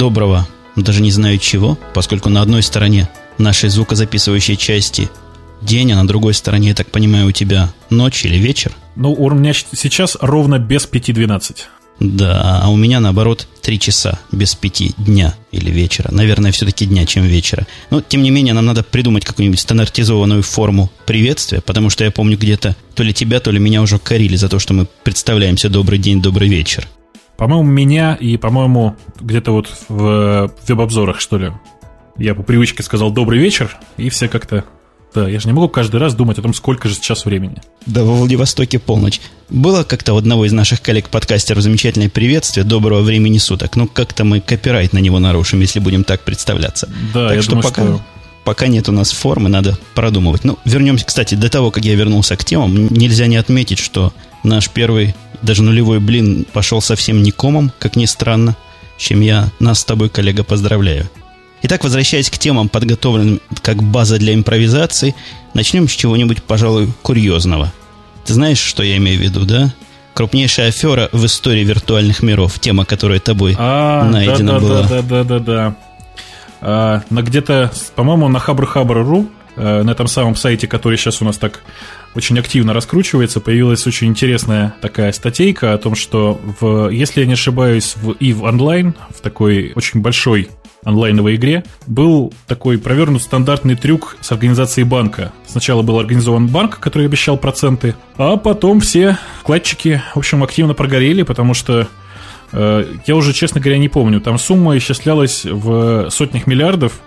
доброго, даже не знаю чего, поскольку на одной стороне нашей звукозаписывающей части день, а на другой стороне, я так понимаю, у тебя ночь или вечер. Ну, у меня сейчас ровно без 5.12. Да, а у меня, наоборот, три часа без пяти дня или вечера. Наверное, все-таки дня, чем вечера. Но, тем не менее, нам надо придумать какую-нибудь стандартизованную форму приветствия, потому что я помню где-то то ли тебя, то ли меня уже корили за то, что мы представляемся «добрый день, добрый вечер». По-моему, меня и, по-моему, где-то вот в веб-обзорах, что ли, я по привычке сказал «добрый вечер», и все как-то да, я же не могу каждый раз думать о том, сколько же сейчас времени. Да, во Владивостоке полночь. Было как-то у одного из наших коллег-подкастеров замечательное приветствие «Доброго времени суток». Ну, как-то мы копирайт на него нарушим, если будем так представляться. Да, так я что думаю, пока, что... пока нет у нас формы, надо продумывать. Ну, вернемся, кстати, до того, как я вернулся к темам, нельзя не отметить, что наш первый, даже нулевой блин пошел совсем не комом, как ни странно, чем я нас с тобой, коллега, поздравляю. Итак, возвращаясь к темам, подготовленным как база для импровизации, начнем с чего-нибудь, пожалуй, курьезного. Ты знаешь, что я имею в виду, да? Крупнейшая афера в истории виртуальных миров, тема, которая тобой а, найдена да, да, была. Да, да, да, да, да. А, на где-то, по-моему, на хабр-хабр.ру, э, на этом самом сайте, который сейчас у нас так очень активно раскручивается, появилась очень интересная такая статейка о том, что в, если я не ошибаюсь, в EVE Online, в такой очень большой онлайновой игре, был такой провернут стандартный трюк с организацией банка. Сначала был организован банк, который обещал проценты, а потом все вкладчики, в общем, активно прогорели, потому что э, я уже, честно говоря, не помню, там сумма исчислялась в сотнях миллиардов.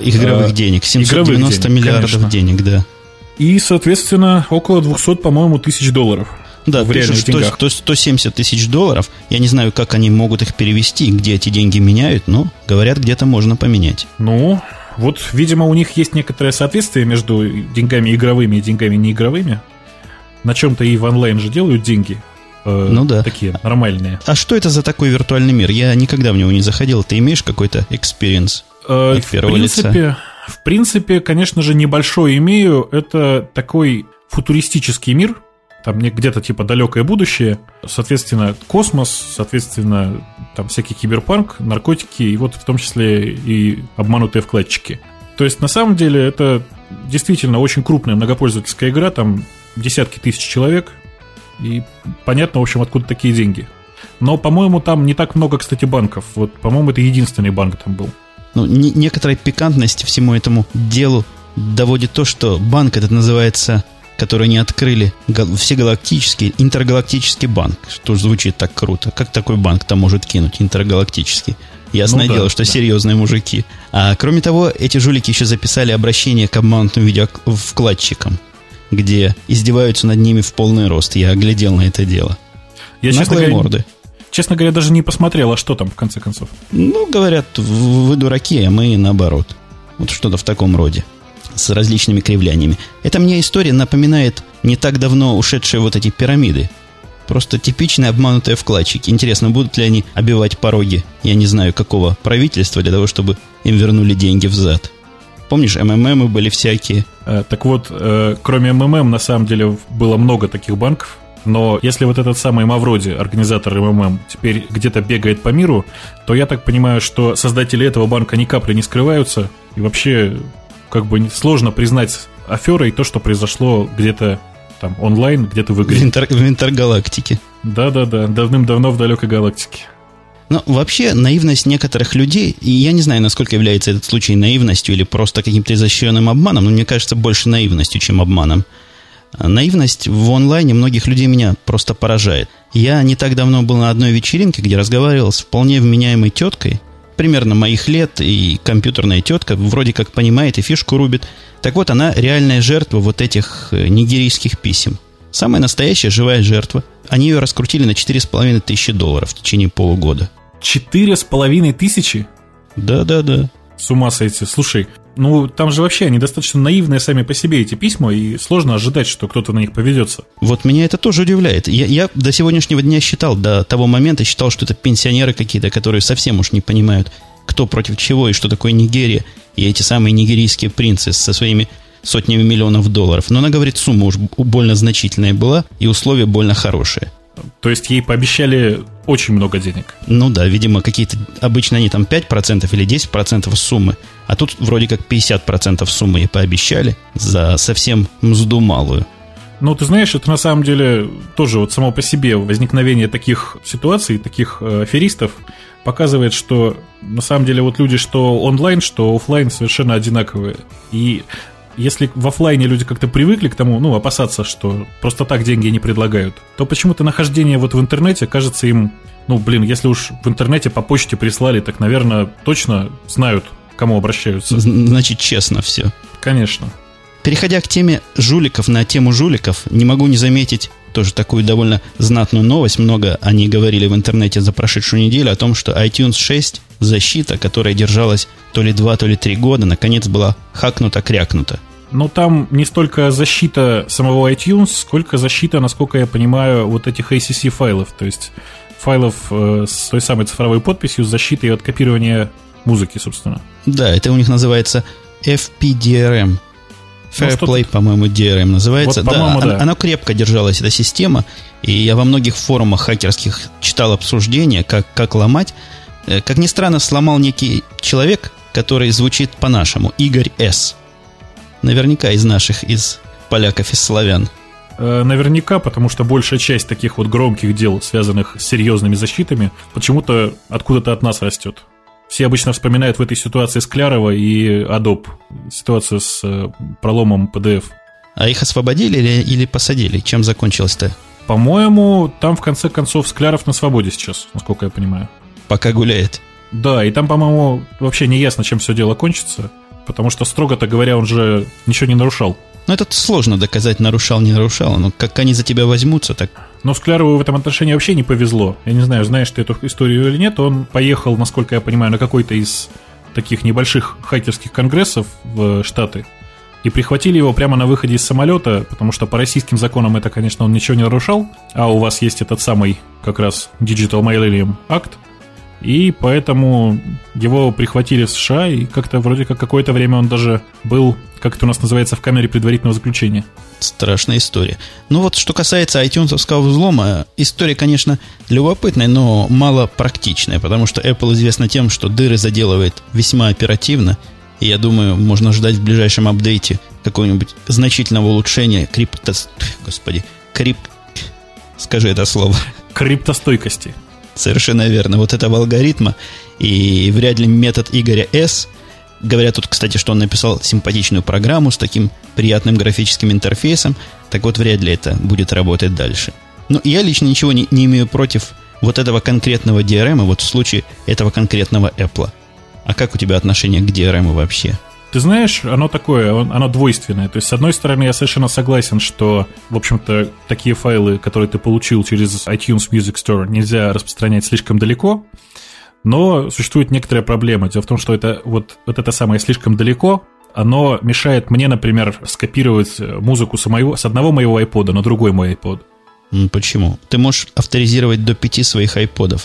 Игровых э, денег, 790 игровых денег, миллиардов конечно. денег, да. И, соответственно, около 200, по-моему, тысяч долларов. Да, в пишут, что, что 170 тысяч долларов. Я не знаю, как они могут их перевести, где эти деньги меняют, но, говорят, где-то можно поменять. Ну, вот, видимо, у них есть некоторое соответствие между деньгами игровыми и деньгами неигровыми. На чем-то и в онлайн же делают деньги. Э, ну да. Такие нормальные. А что это за такой виртуальный мир? Я никогда в него не заходил. Ты имеешь какой-то experience э, от в принципе, лица? В принципе, конечно же, небольшой имею. Это такой футуристический мир, там где-то типа далекое будущее, соответственно, космос, соответственно, там всякий киберпанк, наркотики и вот в том числе и обманутые вкладчики. То есть, на самом деле, это действительно очень крупная многопользовательская игра, там десятки тысяч человек, и понятно, в общем, откуда такие деньги. Но, по-моему, там не так много, кстати, банков. Вот, по-моему, это единственный банк там был. Ну, не, некоторой пикантности всему этому делу доводит то, что банк этот называется которые не открыли всегалактический, интергалактический банк, что звучит так круто. Как такой банк там может кинуть, интергалактический? Ясное ну, дело, да, что да. серьезные мужики. А кроме того, эти жулики еще записали обращение к обманутым видеовкладчикам, где издеваются над ними в полный рост. Я оглядел на это дело. Я, честно говоря, морды. Честно говоря, даже не посмотрел, а что там в конце концов. Ну, говорят, вы дураки, а мы наоборот. Вот что-то в таком роде с различными кривляниями. Эта мне история напоминает не так давно ушедшие вот эти пирамиды. Просто типичные обманутые вкладчики. Интересно, будут ли они обивать пороги, я не знаю, какого правительства, для того, чтобы им вернули деньги взад. Помнишь, МММы были всякие? Э, так вот, э, кроме МММ, на самом деле, было много таких банков. Но если вот этот самый Мавроди, организатор МММ, теперь где-то бегает по миру, то я так понимаю, что создатели этого банка ни капли не скрываются. И вообще как бы сложно признать аферой то, что произошло где-то там онлайн, где-то в игре. В, интер, в интергалактике. Да-да-да, давным-давно в далекой галактике. Но вообще наивность некоторых людей, и я не знаю, насколько является этот случай наивностью или просто каким-то изощренным обманом, но мне кажется, больше наивностью, чем обманом. Наивность в онлайне многих людей меня просто поражает. Я не так давно был на одной вечеринке, где разговаривал с вполне вменяемой теткой, примерно моих лет, и компьютерная тетка вроде как понимает и фишку рубит. Так вот, она реальная жертва вот этих э, нигерийских писем. Самая настоящая живая жертва. Они ее раскрутили на 4,5 тысячи долларов в течение полугода. Четыре с половиной тысячи? Да-да-да. С ума сойти. Слушай, ну, там же вообще они достаточно наивные сами по себе, эти письма, и сложно ожидать, что кто-то на них поведется. Вот меня это тоже удивляет. Я, я до сегодняшнего дня считал, до того момента считал, что это пенсионеры какие-то, которые совсем уж не понимают, кто против чего и что такое Нигерия, и эти самые нигерийские принцы со своими сотнями миллионов долларов. Но она говорит, сумма уж больно значительная была, и условия больно хорошие. То есть ей пообещали очень много денег. Ну да, видимо, какие-то... Обычно они там 5% или 10% суммы, а тут вроде как 50% суммы и пообещали за совсем мзду малую. Ну, ты знаешь, это на самом деле тоже вот само по себе возникновение таких ситуаций, таких э, аферистов показывает, что на самом деле вот люди, что онлайн, что офлайн совершенно одинаковые. И если в офлайне люди как-то привыкли к тому, ну, опасаться, что просто так деньги не предлагают, то почему-то нахождение вот в интернете кажется им, ну, блин, если уж в интернете по почте прислали, так, наверное, точно знают, к кому обращаются. Значит, честно все. Конечно. Переходя к теме жуликов на тему жуликов, не могу не заметить тоже такую довольно знатную новость. Много они говорили в интернете за прошедшую неделю о том, что iTunes 6 защита, которая держалась то ли 2, то ли 3 года, наконец была хакнута-крякнута. Но там не столько защита самого iTunes, сколько защита, насколько я понимаю, вот этих ACC файлов, то есть файлов э, с той самой цифровой подписью, с защитой от копирования музыки, собственно. Да, это у них называется FPDRM. Fairplay, ну, по-моему, DRM называется. Вот, да, да. Оно крепко держалась, эта система. И я во многих форумах хакерских читал обсуждения, как, как ломать. Э, как ни странно, сломал некий человек, который звучит по-нашему. Игорь С. Наверняка из наших, из поляков, из славян. Э, наверняка, потому что большая часть таких вот громких дел, связанных с серьезными защитами, почему-то откуда-то от нас растет. Все обычно вспоминают в этой ситуации Склярова и Adobe. Ситуацию с э, проломом PDF. А их освободили или, или посадили? Чем закончилось-то? По-моему, там в конце концов Скляров на свободе сейчас, насколько я понимаю пока гуляет. Да, и там, по-моему, вообще не ясно, чем все дело кончится, потому что, строго-то говоря, он же ничего не нарушал. Ну, это сложно доказать, нарушал, не нарушал. Но как они за тебя возьмутся, так... Но Склярову в этом отношении вообще не повезло. Я не знаю, знаешь ты эту историю или нет. Он поехал, насколько я понимаю, на какой-то из таких небольших хакерских конгрессов в Штаты. И прихватили его прямо на выходе из самолета, потому что по российским законам это, конечно, он ничего не нарушал. А у вас есть этот самый, как раз, Digital Millennium Act, и поэтому его прихватили в США, и как-то вроде как какое-то время он даже был, как это у нас называется, в камере предварительного заключения. Страшная история. Ну вот, что касается iTunes взлома, история, конечно, любопытная, но мало практичная, потому что Apple известна тем, что дыры заделывает весьма оперативно, и я думаю, можно ждать в ближайшем апдейте какого-нибудь значительного улучшения крипто... Господи, крип... Скажи это слово. Криптостойкости. Совершенно верно. Вот этого алгоритма и вряд ли метод Игоря С. Говорят тут, кстати, что он написал симпатичную программу с таким приятным графическим интерфейсом. Так вот, вряд ли это будет работать дальше. Но я лично ничего не, не имею против вот этого конкретного DRM, вот в случае этого конкретного Apple. А как у тебя отношение к DRM вообще? Ты знаешь, оно такое, оно двойственное. То есть, с одной стороны, я совершенно согласен, что, в общем-то, такие файлы, которые ты получил через iTunes Music Store, нельзя распространять слишком далеко. Но существует некоторая проблема. Дело в том, что это вот, вот это самое слишком далеко, оно мешает мне, например, скопировать музыку с, моего, с одного моего iPod на другой мой iPod. Почему? Ты можешь авторизировать до пяти своих iPod'ов.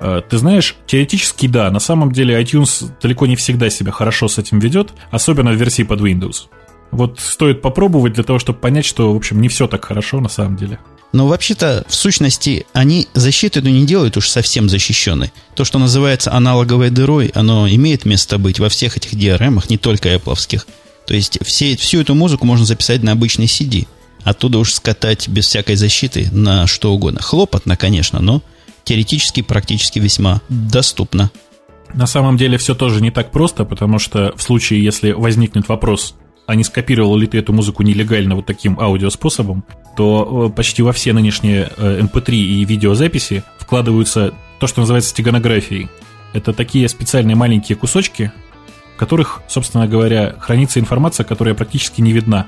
Э, ты знаешь, теоретически да, на самом деле iTunes далеко не всегда себя хорошо с этим ведет, особенно в версии под Windows. Вот стоит попробовать для того, чтобы понять, что, в общем, не все так хорошо на самом деле. Но вообще-то, в сущности, они защиту не делают уж совсем защищенной. То, что называется аналоговой дырой, оно имеет место быть во всех этих DRM, не только Apple. То есть все, всю эту музыку можно записать на обычный CD. Оттуда уж скатать без всякой защиты на что угодно. Хлопотно, конечно, но теоретически, практически весьма доступно. На самом деле все тоже не так просто, потому что в случае, если возникнет вопрос, а не скопировал ли ты эту музыку нелегально вот таким аудиоспособом, то э, почти во все нынешние MP3 э, и видеозаписи вкладываются то, что называется стеганографией. Это такие специальные маленькие кусочки, в которых, собственно говоря, хранится информация, которая практически не видна.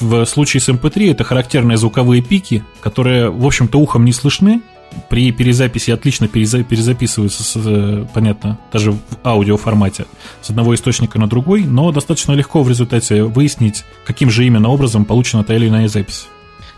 В случае с MP3 это характерные звуковые пики, которые, в общем-то, ухом не слышны, при перезаписи отлично переза- перезаписываются, с, э, понятно, даже в аудиоформате с одного источника на другой, но достаточно легко в результате выяснить, каким же именно образом получена та или иная запись.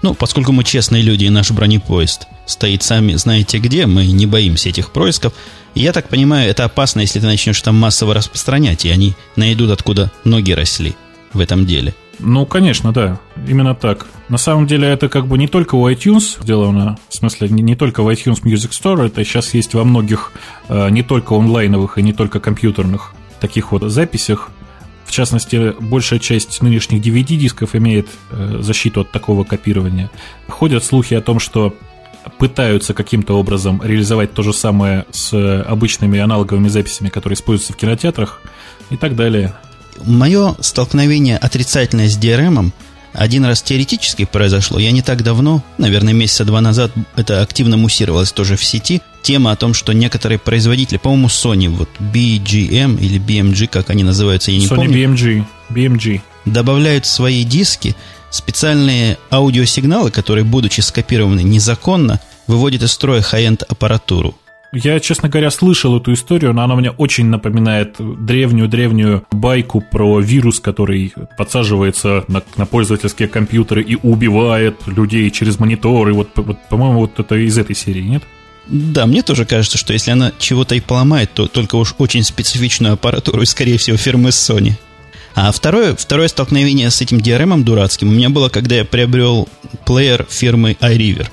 Ну, поскольку мы честные люди, и наш бронепоезд стоит сами, знаете где, мы не боимся этих происков. я так понимаю, это опасно, если ты начнешь там массово распространять, и они найдут, откуда ноги росли в этом деле. Ну, конечно, да. Именно так. На самом деле это как бы не только у iTunes сделано, в смысле не, не только в iTunes Music Store, это сейчас есть во многих э, не только онлайновых и не только компьютерных таких вот записях. В частности, большая часть нынешних DVD-дисков имеет э, защиту от такого копирования. Ходят слухи о том, что пытаются каким-то образом реализовать то же самое с обычными аналоговыми записями, которые используются в кинотеатрах и так далее. Мое столкновение отрицательное с DRM один раз теоретически произошло. Я не так давно, наверное, месяца два назад, это активно муссировалось тоже в сети. Тема о том, что некоторые производители, по-моему, Sony, вот BGM или BMG, как они называются, я не Sony помню. BMG. BMG. Добавляют в свои диски специальные аудиосигналы, которые, будучи скопированы незаконно, выводят из строя high-end аппаратуру. Я, честно говоря, слышал эту историю, но она мне очень напоминает древнюю-древнюю байку про вирус, который подсаживается на, на пользовательские компьютеры и убивает людей через мониторы. Вот, вот, по-моему, вот это из этой серии, нет? Да, мне тоже кажется, что если она чего-то и поломает, то только уж очень специфичную аппаратуру, скорее всего, фирмы Sony. А второе, второе столкновение с этим DRM дурацким у меня было, когда я приобрел плеер фирмы iRiver.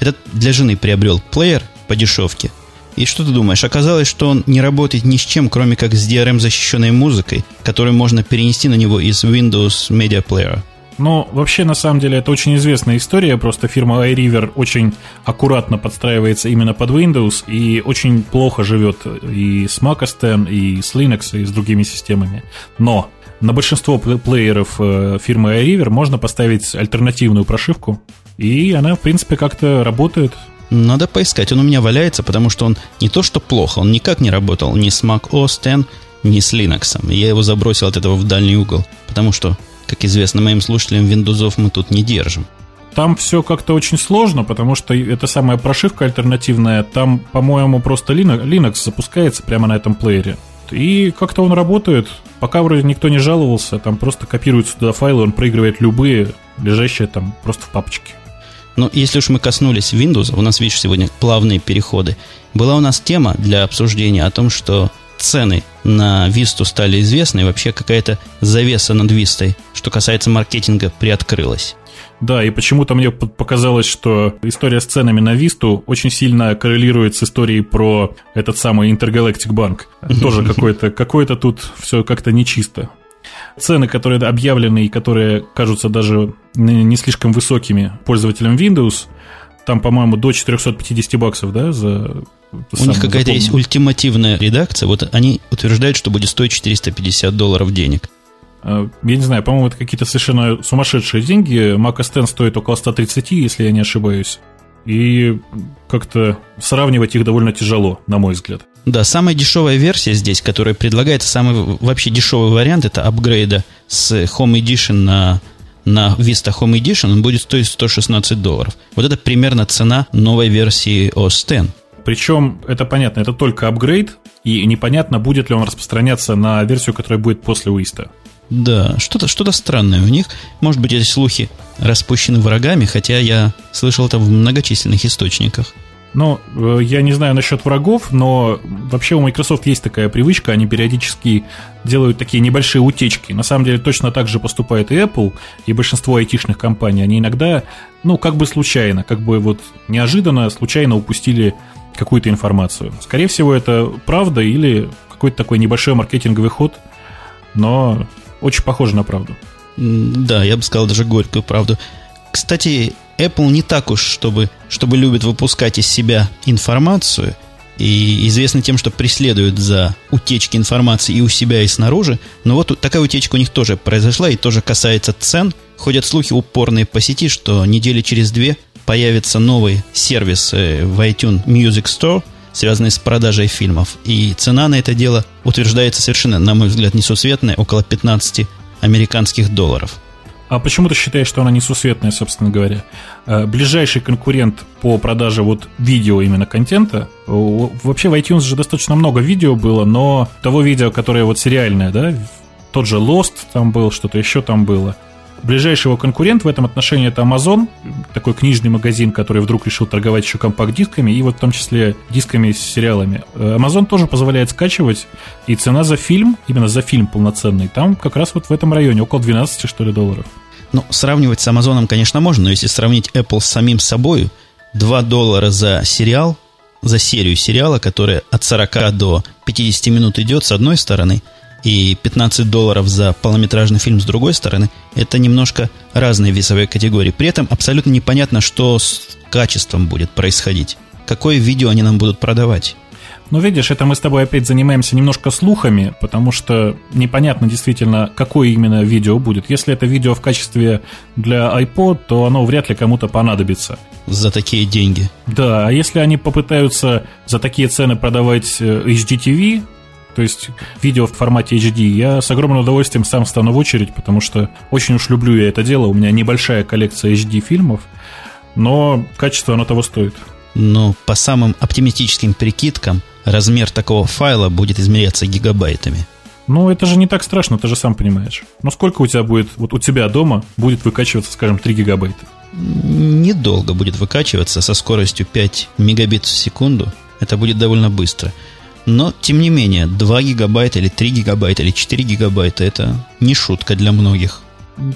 Это для жены приобрел плеер по дешевке – и что ты думаешь? Оказалось, что он не работает ни с чем, кроме как с DRM защищенной музыкой, которую можно перенести на него из Windows Media Player. Ну, вообще, на самом деле, это очень известная история. Просто фирма iRiver очень аккуратно подстраивается именно под Windows и очень плохо живет и с Mac OS и с Linux, и с другими системами. Но на большинство плееров э, фирмы iRiver можно поставить альтернативную прошивку, и она, в принципе, как-то работает надо поискать. Он у меня валяется, потому что он не то что плохо, он никак не работал ни с Mac OS X, ни с Linux. Я его забросил от этого в дальний угол, потому что, как известно моим слушателям, Windows мы тут не держим. Там все как-то очень сложно, потому что эта самая прошивка альтернативная, там, по-моему, просто Linux запускается прямо на этом плеере. И как-то он работает. Пока вроде никто не жаловался, там просто копируются туда файлы, он проигрывает любые, лежащие там просто в папочке. Но если уж мы коснулись Windows, у нас, видишь, сегодня плавные переходы. Была у нас тема для обсуждения о том, что цены на Висту стали известны, и вообще какая-то завеса над Вистой, что касается маркетинга, приоткрылась. Да, и почему-то мне показалось, что история с ценами на Висту очень сильно коррелирует с историей про этот самый Intergalactic Bank. Тоже какой-то какой тут все как-то нечисто цены, которые объявлены и которые кажутся даже не слишком высокими пользователям Windows, там, по-моему, до 450 баксов, да, за... У них какая-то есть ультимативная редакция, вот они утверждают, что будет стоить 450 долларов денег. А, я не знаю, по-моему, это какие-то совершенно сумасшедшие деньги. Mac OS X стоит около 130, если я не ошибаюсь. И как-то сравнивать их довольно тяжело, на мой взгляд. Да, самая дешевая версия здесь, которая предлагается, самый вообще дешевый вариант, это апгрейда с Home Edition на, на Vista Home Edition, он будет стоить 116 долларов. Вот это примерно цена новой версии OS X. Причем, это понятно, это только апгрейд, и непонятно, будет ли он распространяться на версию, которая будет после Vista. Да, что-то что странное у них. Может быть, эти слухи распущены врагами, хотя я слышал это в многочисленных источниках. Ну, э, я не знаю насчет врагов, но вообще у Microsoft есть такая привычка, они периодически делают такие небольшие утечки. На самом деле точно так же поступает и Apple, и большинство айтишных компаний. Они иногда, ну, как бы случайно, как бы вот неожиданно, случайно упустили какую-то информацию. Скорее всего, это правда или какой-то такой небольшой маркетинговый ход, но очень похоже на правду. Да, я бы сказал даже горькую правду. Кстати, Apple не так уж, чтобы, чтобы любит выпускать из себя информацию, и известны тем, что преследуют за утечки информации и у себя, и снаружи. Но вот такая утечка у них тоже произошла, и тоже касается цен. Ходят слухи упорные по сети, что недели через две появится новый сервис э, в iTunes Music Store, связанный с продажей фильмов. И цена на это дело утверждается совершенно, на мой взгляд, несусветная, около 15 американских долларов. А почему ты считаешь, что она несусветная, собственно говоря? Э, ближайший конкурент по продаже вот видео именно контента, вообще в iTunes же достаточно много видео было, но того видео, которое вот сериальное, да, тот же Lost там был, что-то еще там было. Ближайший его конкурент в этом отношении это Amazon, такой книжный магазин, который вдруг решил торговать еще компакт-дисками и вот в том числе дисками с сериалами. Э, Amazon тоже позволяет скачивать, и цена за фильм, именно за фильм полноценный, там как раз вот в этом районе, около 12, что ли, долларов. Ну, сравнивать с Амазоном, конечно, можно, но если сравнить Apple с самим собой, 2 доллара за сериал, за серию сериала, которая от 40 до 50 минут идет, с одной стороны, и 15 долларов за полнометражный фильм с другой стороны, это немножко разные весовые категории. При этом абсолютно непонятно, что с качеством будет происходить. Какое видео они нам будут продавать. Ну, видишь, это мы с тобой опять занимаемся немножко слухами, потому что непонятно действительно, какое именно видео будет. Если это видео в качестве для iPod, то оно вряд ли кому-то понадобится. За такие деньги. Да, а если они попытаются за такие цены продавать HDTV, э, то есть видео в формате HD, я с огромным удовольствием сам стану в очередь, потому что очень уж люблю я это дело. У меня небольшая коллекция HD-фильмов, но качество оно того стоит. Но по самым оптимистическим прикидкам – размер такого файла будет измеряться гигабайтами. Ну, это же не так страшно, ты же сам понимаешь. Но сколько у тебя будет, вот у тебя дома будет выкачиваться, скажем, 3 гигабайта? Недолго будет выкачиваться со скоростью 5 мегабит в секунду. Это будет довольно быстро. Но, тем не менее, 2 гигабайта или 3 гигабайта или 4 гигабайта – это не шутка для многих.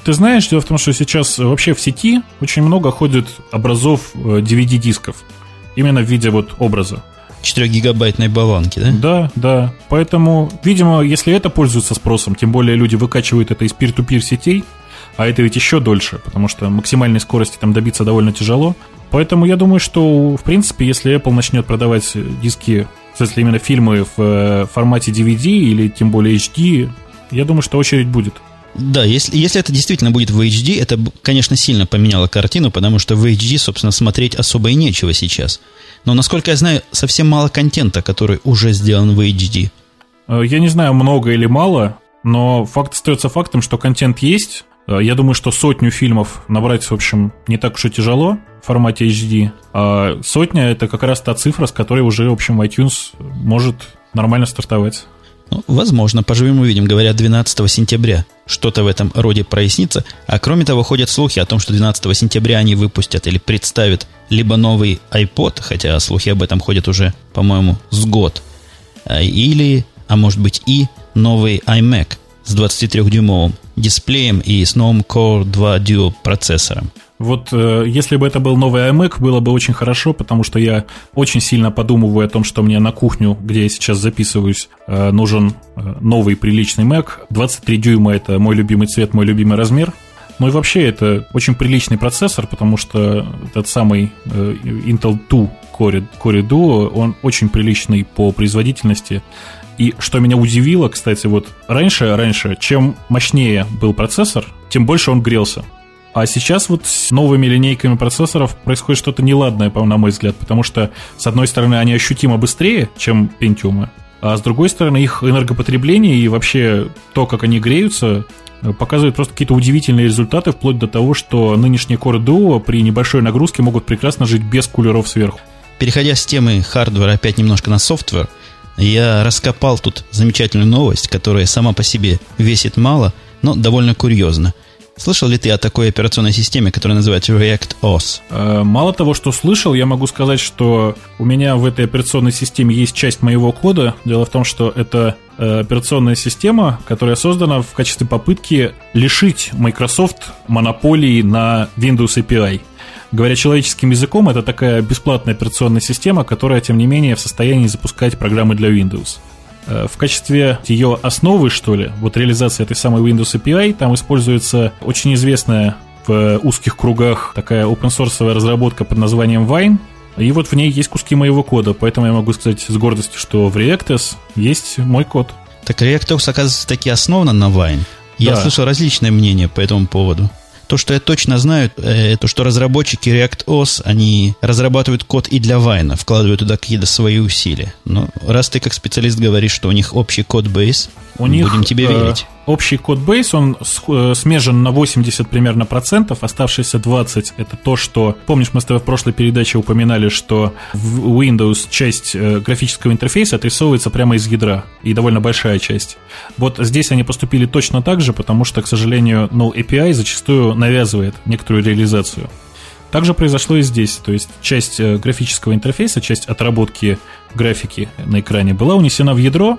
Ты знаешь, дело в том, что сейчас вообще в сети очень много ходит образов DVD-дисков. Э, Именно в виде вот образа. 4-гигабайтной болванки, да? Да, да. Поэтому, видимо, если это пользуется спросом, тем более люди выкачивают это из peer-to-peer сетей, а это ведь еще дольше, потому что максимальной скорости там добиться довольно тяжело. Поэтому я думаю, что, в принципе, если Apple начнет продавать диски, в смысле именно фильмы в э, формате DVD или тем более HD, я думаю, что очередь будет. Да, если, если это действительно будет в HD, это, конечно, сильно поменяло картину, потому что в HD, собственно, смотреть особо и нечего сейчас. Но, насколько я знаю, совсем мало контента, который уже сделан в HD. Э, я не знаю, много или мало, но факт остается фактом, что контент есть. Э, я думаю, что сотню фильмов набрать, в общем, не так уж и тяжело в формате HD. А сотня – это как раз та цифра, с которой уже, в общем, iTunes может нормально стартовать. Ну, возможно, поживем увидим, говорят, 12 сентября что-то в этом роде прояснится. А кроме того, ходят слухи о том, что 12 сентября они выпустят или представят либо новый iPod, хотя слухи об этом ходят уже, по-моему, с год, а, или, а может быть и, новый iMac с 23-дюймовым дисплеем и с новым Core 2 Duo процессором. Вот э, если бы это был новый iMac, было бы очень хорошо, потому что я очень сильно подумываю о том, что мне на кухню, где я сейчас записываюсь, э, нужен э, новый приличный Mac. 23 дюйма – это мой любимый цвет, мой любимый размер. Ну и вообще это очень приличный процессор, потому что этот самый э, Intel 2 Core, Core Duo, он очень приличный по производительности. И что меня удивило, кстати, вот раньше, раньше, чем мощнее был процессор, тем больше он грелся. А сейчас вот с новыми линейками процессоров происходит что-то неладное, на мой взгляд, потому что, с одной стороны, они ощутимо быстрее, чем Pentium, а с другой стороны, их энергопотребление и вообще то, как они греются, показывает просто какие-то удивительные результаты, вплоть до того, что нынешние Core Duo при небольшой нагрузке могут прекрасно жить без кулеров сверху. Переходя с темы хардвера опять немножко на софтвер, я раскопал тут замечательную новость, которая сама по себе весит мало, но довольно курьезно – Слышал ли ты о такой операционной системе, которая называется React OS? Э, мало того, что слышал, я могу сказать, что у меня в этой операционной системе есть часть моего кода. Дело в том, что это э, операционная система, которая создана в качестве попытки лишить Microsoft монополии на Windows API. Говоря человеческим языком, это такая бесплатная операционная система, которая, тем не менее, в состоянии запускать программы для Windows. Э, в качестве ее основы, что ли, вот реализация этой самой Windows API, там используется очень известная в узких кругах такая open source разработка под названием Wine, и вот в ней есть куски моего кода, поэтому я могу сказать с гордостью, что в ReactOS есть мой код. Так ReactOS, оказывается, таки основан на Wine. Я да. слышал различные мнения по этому поводу. То, что я точно знаю, это что разработчики ReactOS, они разрабатывают код и для Вайна, вкладывают туда какие-то свои усилия. Но раз ты как специалист говоришь, что у них общий код-бейс, у них, будем тебе э, верить. общий код бейс, он э, смежен на 80 примерно процентов, оставшиеся 20 это то, что, помнишь, мы с тобой в прошлой передаче упоминали, что в Windows часть э, графического интерфейса отрисовывается прямо из ядра, и довольно большая часть. Вот здесь они поступили точно так же, потому что, к сожалению, No API зачастую навязывает некоторую реализацию. Также произошло и здесь, то есть часть графического интерфейса, часть отработки графики на экране была унесена в ядро,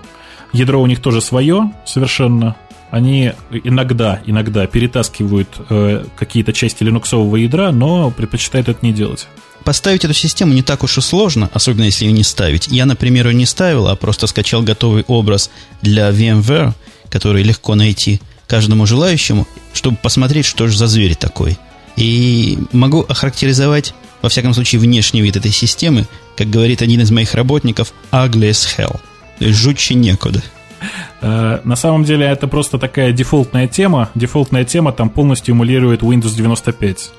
ядро у них тоже свое совершенно, они иногда, иногда перетаскивают э, какие-то части линуксового ядра, но предпочитают это не делать. Поставить эту систему не так уж и сложно, особенно если ее не ставить. Я, например, ее не ставил, а просто скачал готовый образ для VMware, который легко найти каждому желающему, чтобы посмотреть, что же за зверь такой – и могу охарактеризовать, во всяком случае, внешний вид этой системы, как говорит один из моих работников, ugly as hell. То есть жутче некуда. Э, на самом деле это просто такая дефолтная тема. Дефолтная тема там полностью эмулирует Windows 95.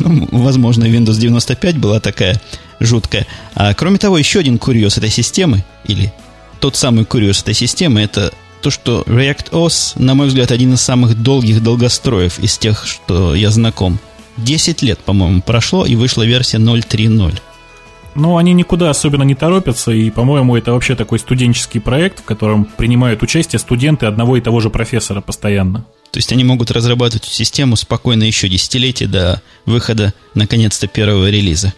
Ну, возможно, Windows 95 была такая жуткая. А кроме того, еще один курьез этой системы, или тот самый курьез этой системы, это то, что React OS, на мой взгляд, один из самых долгих долгостроев из тех, что я знаком. 10 лет, по-моему, прошло, и вышла версия 0.3.0. Ну, они никуда особенно не торопятся, и, по-моему, это вообще такой студенческий проект, в котором принимают участие студенты одного и того же профессора постоянно. То есть они могут разрабатывать систему спокойно еще десятилетия до выхода, наконец-то, первого релиза.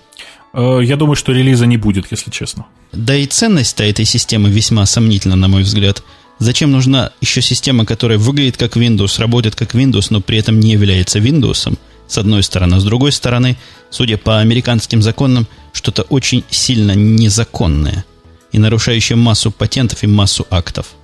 Э, я думаю, что релиза не будет, если честно. Да и ценность-то этой системы весьма сомнительна, на мой взгляд. Зачем нужна еще система, которая выглядит как Windows, работает как Windows, но при этом не является Windows, с одной стороны. С другой стороны, судя по американским законам, что-то очень сильно незаконное и нарушающее массу патентов и массу актов.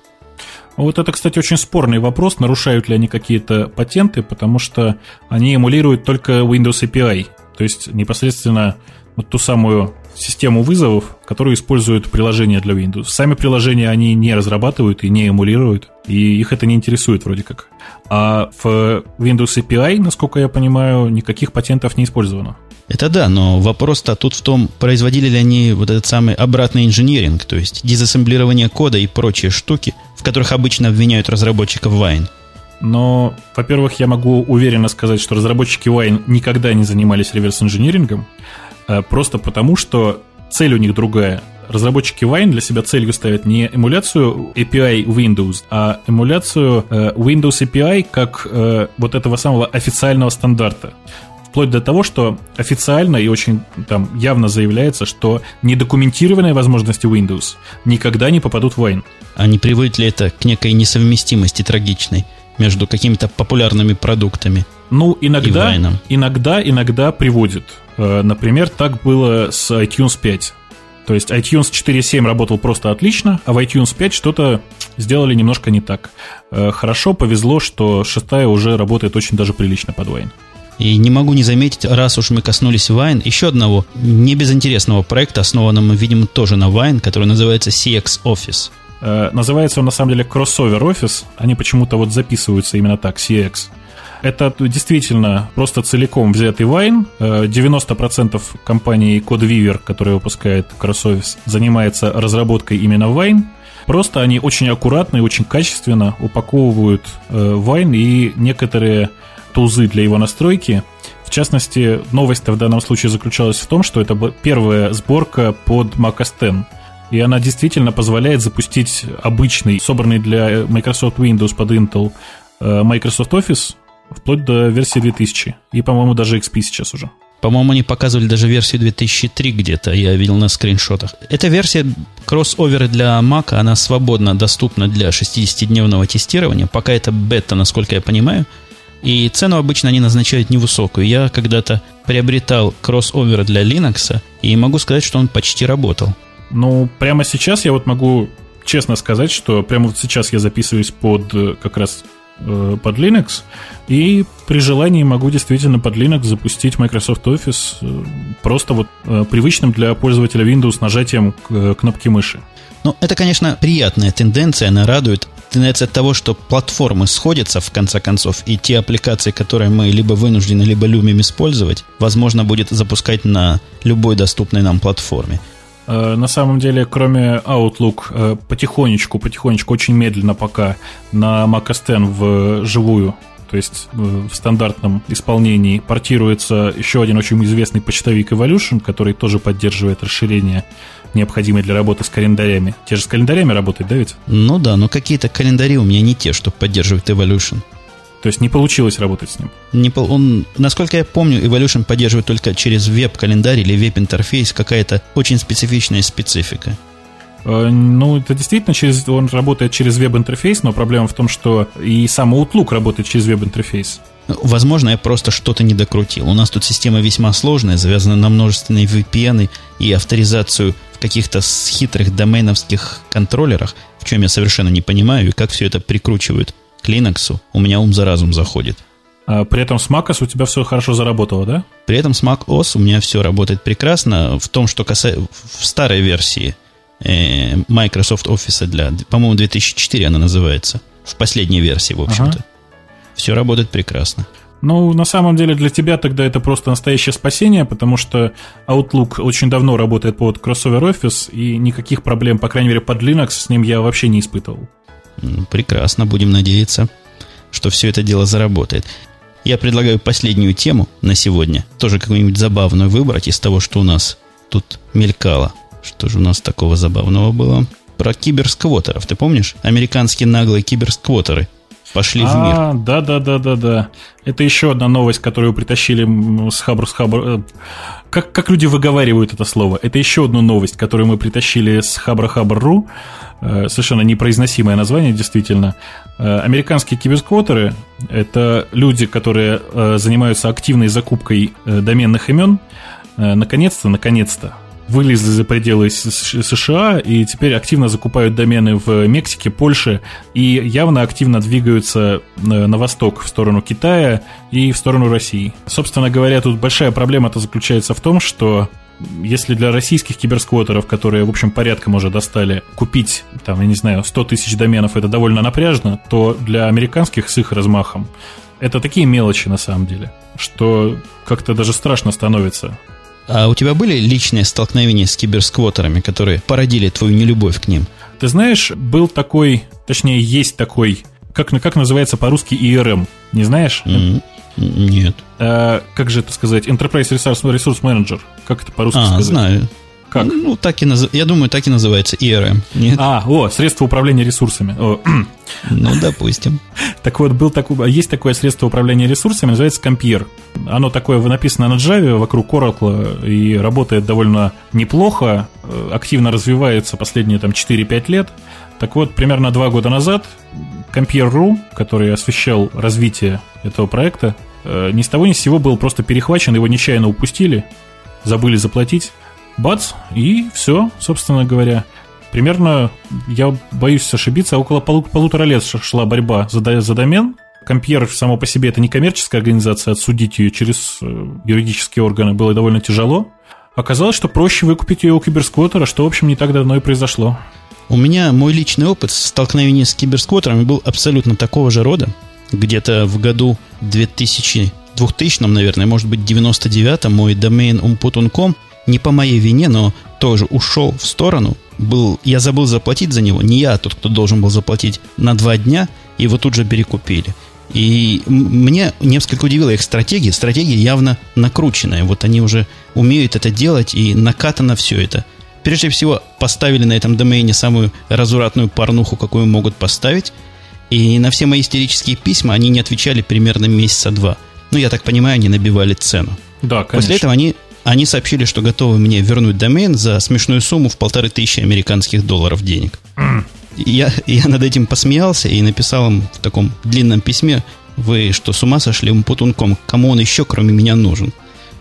Вот это, кстати, очень спорный вопрос, нарушают ли они какие-то патенты, потому что они эмулируют только Windows API, то есть непосредственно вот ту самую систему вызовов, которую используют приложения для Windows. Сами приложения они не разрабатывают и не эмулируют, и их это не интересует вроде как. А в Windows API, насколько я понимаю, никаких патентов не использовано. Это да, но вопрос-то тут в том, производили ли они вот этот самый обратный инжиниринг, то есть дизассемблирование кода и прочие штуки, в которых обычно обвиняют разработчиков Wine. Но, во-первых, я могу уверенно сказать, что разработчики Wine никогда не занимались реверс-инжинирингом, просто потому, что цель у них другая. Разработчики Wine для себя целью ставят не эмуляцию API Windows, а эмуляцию э, Windows API как э, вот этого самого официального стандарта вплоть до того, что официально и очень там явно заявляется, что недокументированные возможности Windows никогда не попадут в Wine. А не приводит ли это к некой несовместимости трагичной между какими-то популярными продуктами? Ну, иногда, иногда, иногда приводит. Э, например, так было с iTunes 5. То есть iTunes 4.7 работал просто отлично, а в iTunes 5 что-то сделали немножко не так. Э, хорошо, повезло, что шестая уже работает очень даже прилично под Wine. И не могу не заметить, раз уж мы коснулись Wine, еще одного не безинтересного проекта, основанного, видимо, тоже на Wine, который называется CX Office. Э, называется он на самом деле Crossover Office. Они почему-то вот записываются именно так, CX. Это действительно просто целиком взятый Wine. 90% компании CodeWeaver, которая выпускает CrossOffice, занимается разработкой именно Wine. Просто они очень аккуратно и очень качественно упаковывают Wine и некоторые тузы для его настройки. В частности, новость в данном случае заключалась в том, что это первая сборка под Mac OS X. И она действительно позволяет запустить обычный, собранный для Microsoft Windows под Intel э, Microsoft Office вплоть до версии 2000. И, по-моему, даже XP сейчас уже. По-моему, они показывали даже версию 2003 где-то, я видел на скриншотах. Эта версия кроссовера для Mac, она свободно доступна для 60-дневного тестирования. Пока это бета, насколько я понимаю. И цену обычно они назначают невысокую. Я когда-то приобретал кроссовер для Linux, и могу сказать, что он почти работал. Ну, прямо сейчас я вот могу честно сказать, что прямо вот сейчас я записываюсь под э, как раз под Linux, и при желании могу действительно под Linux запустить Microsoft Office э, просто вот э, привычным для пользователя Windows нажатием кнопки мыши. Ну, это, конечно, приятная тенденция, она радует. Тенденция того, что платформы сходятся в конце концов, и те аппликации, которые мы либо вынуждены, либо любим использовать, возможно будет запускать на любой доступной нам платформе. Э, на самом деле, кроме Outlook, э, потихонечку, потихонечку, очень медленно пока на Mac OS X вживую то есть э, в стандартном исполнении портируется еще один очень известный почтовик Evolution, который тоже поддерживает расширение, необходимое для работы с календарями. Те же с календарями работает, да ведь? Ну да, но какие-то календари у меня не те, что поддерживают Evolution. То есть не получилось работать с ним? Не, он, насколько я помню, Evolution поддерживает только через веб-календарь или веб-интерфейс, какая-то очень специфичная специфика. Э, ну, это действительно через, он работает через веб-интерфейс, но проблема в том, что и сам Outlook работает через веб-интерфейс. Возможно, я просто что-то не докрутил. У нас тут система весьма сложная, завязана на множественные VPN и авторизацию в каких-то хитрых доменовских контроллерах, в чем я совершенно не понимаю, и как все это прикручивают к Linux. У меня ум за разум заходит. А при этом с macOS у тебя все хорошо заработало, да? При этом с macOS у меня все работает прекрасно. В том, что касается... В старой версии Э, Microsoft Office для, по-моему, 2004 она называется. В последней версии, в общем-то. Ага. Все работает прекрасно. Ну, на самом деле для тебя тогда это просто настоящее спасение, потому что Outlook очень давно работает под Crossover Office, и никаких проблем, по крайней мере, под Linux с ним я вообще не испытывал. Прекрасно, будем надеяться, что все это дело заработает. Я предлагаю последнюю тему на сегодня, тоже какую-нибудь забавную выбрать из того, что у нас тут мелькало – что же у нас такого забавного было? Про киберсквотеров, ты помнишь? Американские наглые киберсквотеры пошли а, в мир. Да, да, да, да, да. Это еще одна новость, которую притащили с Хабр, с Хабр. Э, как, как люди выговаривают это слово? Это еще одна новость, которую мы притащили с Хабра Хабр.ру. Э, совершенно непроизносимое название, действительно. Э, американские киберсквотеры – это люди, которые занимаются активной закупкой доменных имен. Наконец-то, наконец-то, вылезли за пределы США и теперь активно закупают домены в Мексике, Польше и явно активно двигаются э, на восток, в сторону Китая и в сторону России. Собственно говоря, тут большая проблема-то заключается в том, что если для российских киберсквотеров, которые, в общем, порядком уже достали, купить, там, я не знаю, 100 тысяч доменов это довольно напряжно, то для американских с их размахом это такие мелочи на самом деле, что как-то даже страшно становится. А у тебя были личные столкновения с киберсквотерами, которые породили твою нелюбовь к ним? Ты знаешь, был такой, точнее, есть такой, как, как называется по-русски ERM, не знаешь? Mm-hmm. Нет. А, как же это сказать? Enterprise Resource, Resource Manager. Как это по-русски а, сказать? знаю. Как? Ну, так и наз... я думаю, так и называется ERM. Нет? А, о, средство управления ресурсами. О. Ну, допустим. Так вот, был такой, есть такое средство управления ресурсами, называется Compier. Оно такое написано на Java вокруг Oracle и работает довольно неплохо, э, активно развивается последние там 4-5 лет. Так вот, примерно два года назад Compier.ru, который освещал развитие этого проекта, э, ни с того ни с сего был просто перехвачен, его нечаянно упустили, забыли заплатить бац, и все, собственно говоря. Примерно, я боюсь ошибиться, около полу- полутора лет шла борьба за, за домен. Компьер само по себе это не коммерческая организация, отсудить ее через э, юридические органы было довольно тяжело. Оказалось, что проще выкупить ее у киберсквотера, что, в общем, не так давно и произошло. У меня мой личный опыт столкновения с киберсквотерами был абсолютно такого же рода. Где-то в году 2000, 2000 наверное, может быть, 99 мой домен umput.com не по моей вине, но тоже ушел в сторону. Был, я забыл заплатить за него. Не я, а тот, кто должен был заплатить на два дня, его тут же перекупили. И мне несколько удивила их стратегия. Стратегия явно накрученная. Вот они уже умеют это делать, и накатано все это. Прежде всего, поставили на этом домене самую разуратную порнуху, какую могут поставить. И на все мои истерические письма они не отвечали примерно месяца два. Ну, я так понимаю, они набивали цену. Да, конечно. После этого они они сообщили, что готовы мне вернуть домен за смешную сумму в полторы тысячи американских долларов денег. Я, я над этим посмеялся и написал им в таком длинном письме, вы что, с ума сошли, Умпутунком, кому он еще, кроме меня, нужен?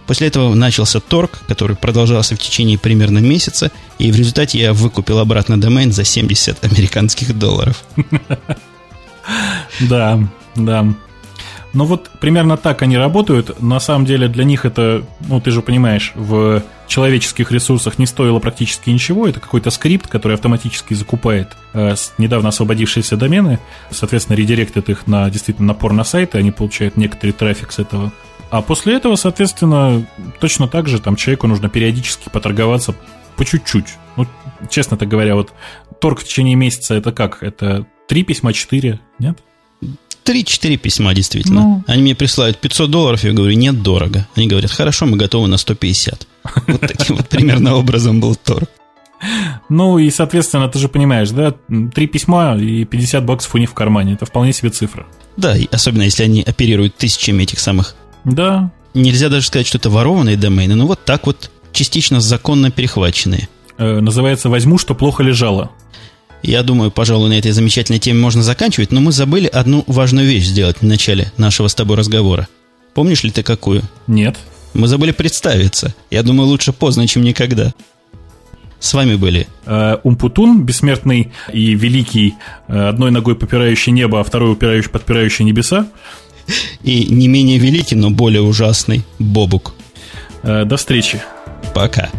После этого начался торг, который продолжался в течение примерно месяца, и в результате я выкупил обратно домен за 70 американских долларов. Да, да. Но вот примерно так они работают. На самом деле для них это, ну ты же понимаешь, в человеческих ресурсах не стоило практически ничего. Это какой-то скрипт, который автоматически закупает э, недавно освободившиеся домены. Соответственно, редиректит их на действительно напор на сайты, они получают некоторый трафик с этого. А после этого, соответственно, точно так же там человеку нужно периодически поторговаться по чуть-чуть. Ну, честно так говоря, вот торг в течение месяца это как? Это три письма, четыре, нет? Три-четыре письма, действительно. Ну. Они мне присылают 500 долларов, я говорю, нет, дорого. Они говорят, хорошо, мы готовы на 150. Вот таким вот примерно образом был торг. Ну и, соответственно, ты же понимаешь, да, три письма и 50 баксов у них в кармане. Это вполне себе цифра. Да, и особенно если они оперируют тысячами этих самых. Да. Нельзя даже сказать, что это ворованные домены, но вот так вот частично законно перехваченные. Э, называется «Возьму, что плохо лежало». Я думаю, пожалуй, на этой замечательной теме можно заканчивать, но мы забыли одну важную вещь сделать в начале нашего с тобой разговора. Помнишь ли ты какую? Нет. Мы забыли представиться. Я думаю, лучше поздно, чем никогда. С вами были Э, Умпутун, бессмертный и великий, э, одной ногой попирающий небо, а второй упирающий, подпирающий небеса. и не менее великий, но более ужасный Бобук. Э, До встречи. Пока.